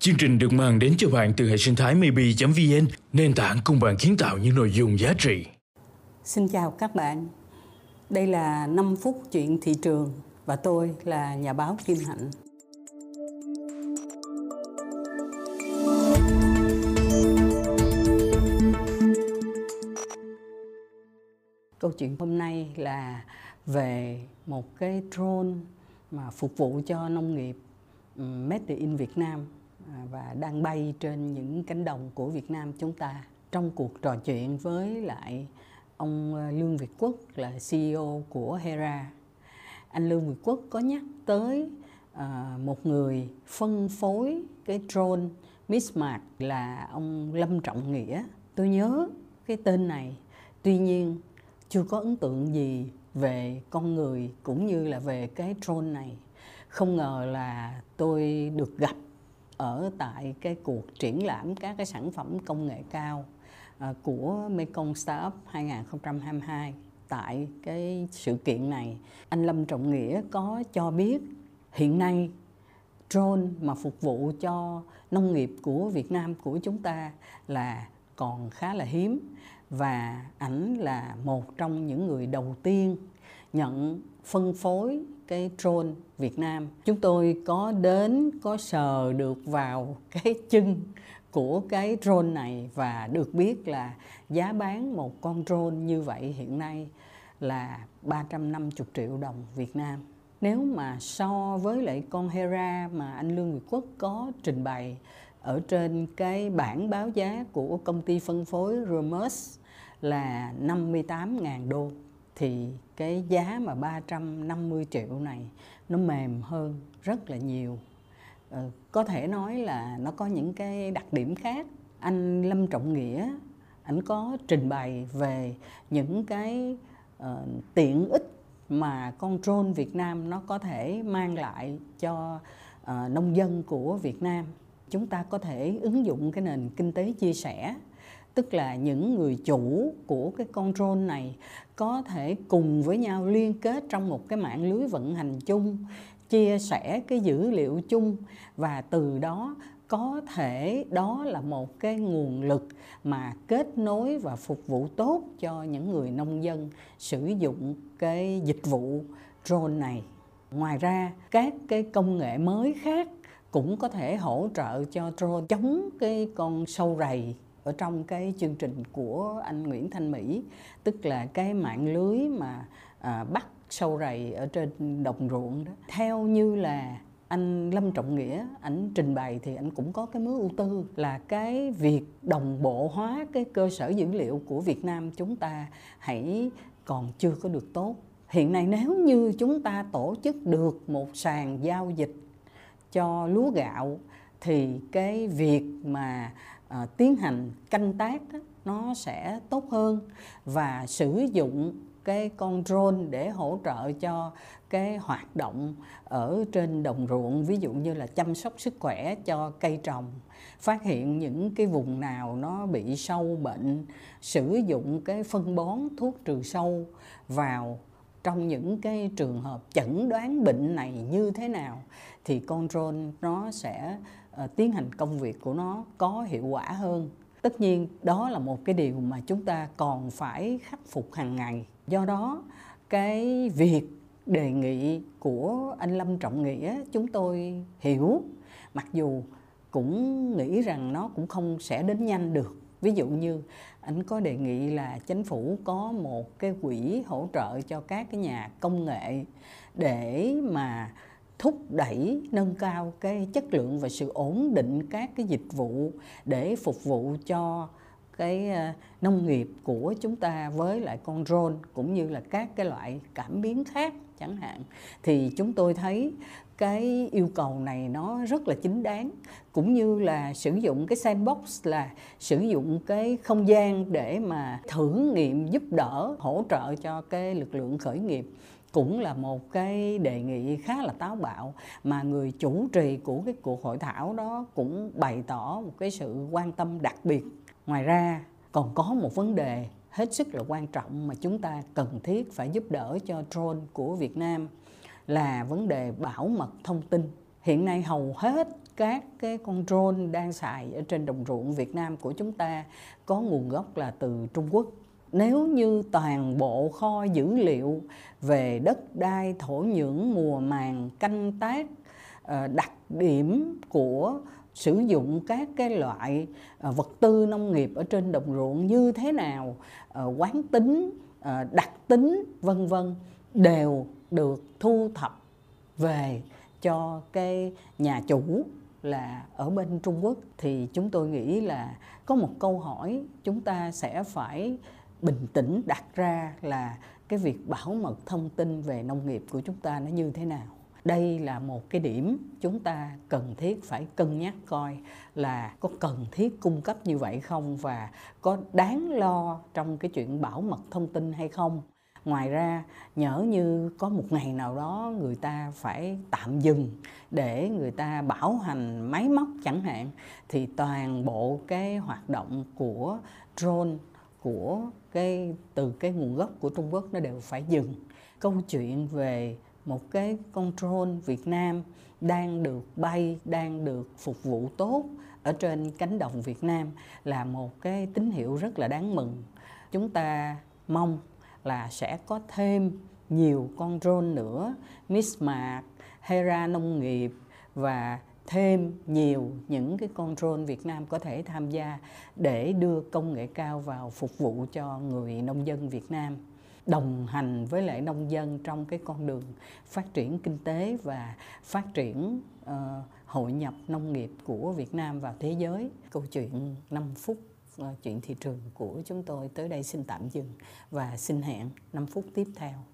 Chương trình được mang đến cho bạn từ hệ sinh thái maybe.vn, nền tảng cùng bạn kiến tạo những nội dung giá trị. Xin chào các bạn. Đây là 5 phút chuyện thị trường và tôi là nhà báo Kim Hạnh. Câu chuyện hôm nay là về một cái drone mà phục vụ cho nông nghiệp ừ, made in Việt Nam À, và đang bay trên những cánh đồng của Việt Nam chúng ta. Trong cuộc trò chuyện với lại ông ờ, Lương Việt Quốc là CEO của Hera, anh Lương Việt Quốc có nhắc tới ờ, một người phân phối cái drone Mismart là ông Lâm Trọng Nghĩa. Tôi nhớ cái tên này, tuy nhiên chưa có ấn tượng gì về con người cũng như là về cái drone này không ngờ là tôi được gặp ở tại cái cuộc triển lãm các cái sản phẩm công nghệ cao à, của Mekong Startup 2022 tại cái sự kiện này. Anh Lâm Trọng Nghĩa có cho biết hiện nay drone mà phục vụ cho nông nghiệp của Việt Nam của chúng ta là còn khá là hiếm và ảnh là một trong những người đầu tiên nhận phân phối cái drone Việt Nam. Chúng tôi có đến, có sờ được vào cái chân của cái drone này và được biết là giá bán một con drone như vậy hiện nay là 350 triệu đồng Việt Nam. Nếu mà so với lại con Hera mà anh Lương Việt Quốc có trình bày ở trên cái bảng báo giá của công ty phân phối Romus là 58.000 đô thì cái giá mà 350 triệu này nó mềm hơn rất là nhiều. Ờ, có thể nói là nó có những cái đặc điểm khác. Anh Lâm Trọng Nghĩa anh có trình bày về những cái uh, tiện ích mà con drone Việt Nam nó có thể mang lại cho uh, nông dân của Việt Nam. Chúng ta có thể ứng dụng cái nền kinh tế chia sẻ tức là những người chủ của cái con drone này có thể cùng với nhau liên kết trong một cái mạng lưới vận hành chung, chia sẻ cái dữ liệu chung và từ đó có thể đó là một cái nguồn lực mà kết nối và phục vụ tốt cho những người nông dân sử dụng cái dịch vụ drone này. Ngoài ra, các cái công nghệ mới khác cũng có thể hỗ trợ cho drone chống cái con sâu rầy ở trong cái chương trình của anh Nguyễn Thanh Mỹ tức là cái mạng lưới mà à, bắt sâu rầy ở trên đồng ruộng đó. Theo như là anh Lâm Trọng Nghĩa ảnh trình bày thì anh cũng có cái mối ưu tư là cái việc đồng bộ hóa cái cơ sở dữ liệu của Việt Nam chúng ta hãy còn chưa có được tốt. Hiện nay nếu như chúng ta tổ chức được một sàn giao dịch cho lúa gạo thì cái việc mà uh, tiến hành canh tác đó, nó sẽ tốt hơn và sử dụng cái con drone để hỗ trợ cho cái hoạt động ở trên đồng ruộng ví dụ như là chăm sóc sức khỏe cho cây trồng phát hiện những cái vùng nào nó bị sâu bệnh sử dụng cái phân bón thuốc trừ sâu vào trong những cái trường hợp chẩn đoán bệnh này như thế nào thì con drone nó sẽ uh, tiến hành công việc của nó có hiệu quả hơn. Tất nhiên đó là một cái điều mà chúng ta còn phải khắc phục hàng ngày. Do đó cái việc đề nghị của anh lâm trọng nghĩa chúng tôi hiểu. Mặc dù cũng nghĩ rằng nó cũng không sẽ đến nhanh được ví dụ như anh có đề nghị là chính phủ có một cái quỹ hỗ trợ cho các cái nhà công nghệ để mà thúc đẩy, nâng cao cái chất lượng và sự ổn định các cái dịch vụ để phục vụ cho cái ờ, nông nghiệp của chúng ta với lại con drone cũng như là các cái loại cảm biến khác chẳng hạn. Thì chúng tôi thấy cái yêu cầu này nó rất là chính đáng, cũng như là sử dụng cái sandbox là sử dụng cái không gian để mà thử nghiệm giúp đỡ, hỗ trợ cho cái lực lượng khởi nghiệp, cũng là một cái đề nghị khá là táo bạo mà người chủ trì của cái cuộc hội thảo đó cũng bày tỏ một cái sự quan tâm đặc biệt. Ngoài ra, còn có một vấn đề hết sức là quan trọng mà chúng ta cần thiết phải giúp đỡ cho drone của Việt Nam là vấn đề bảo mật thông tin. Hiện nay hầu hết các cái con drone đang xài ở trên đồng ruộng Việt Nam của chúng ta có nguồn gốc là từ Trung Quốc. Nếu như toàn bộ kho dữ liệu về đất đai, thổ nhưỡng, mùa màng, canh tác ờ, đặc điểm của sử dụng các cái loại ờ, vật tư nông nghiệp ở trên đồng ruộng như thế nào ờ, quán tính đặc tính, vân vân đều được thu thập về cho cái nhà chủ là ở bên Trung Quốc, thì chúng tôi nghĩ là có một câu hỏi chúng ta sẽ phải bình tĩnh đặt ra là cái việc bảo mật thông tin về nông nghiệp của chúng ta nó như thế nào. Đây là một cái điểm chúng ta cần thiết phải cân nhắc coi là có cần thiết cung cấp như vậy không và có đáng lo trong cái chuyện bảo mật thông tin hay không ngoài ra, nhỡ như có một ngày nào đó người ta phải tạm dừng để người ta bảo hành máy móc chẳng hạn, thì toàn bộ cái hoạt động của drone, của cái, từ cái nguồn gốc của Trung Quốc nó đều phải dừng. Câu chuyện về một cái con drone Việt Nam đang được bay, đang được phục vụ tốt ở trên cánh đồng Việt Nam là một cái tín hiệu rất là đáng mừng. Chúng ta mong là sẽ có thêm nhiều con drone nữa Mismart, Hera nông nghiệp và thêm nhiều những cái con drone Việt Nam có thể tham gia để đưa công nghệ cao vào phục vụ cho người nông dân Việt Nam đồng hành với lại nông dân trong cái con đường phát triển kinh tế và phát triển uh, hội nhập nông nghiệp của Việt Nam vào thế giới. Câu chuyện 5 phút Ờ, chuyện thị trường của chúng tôi tới đây xin tạm dừng và xin hẹn 5 phút tiếp theo.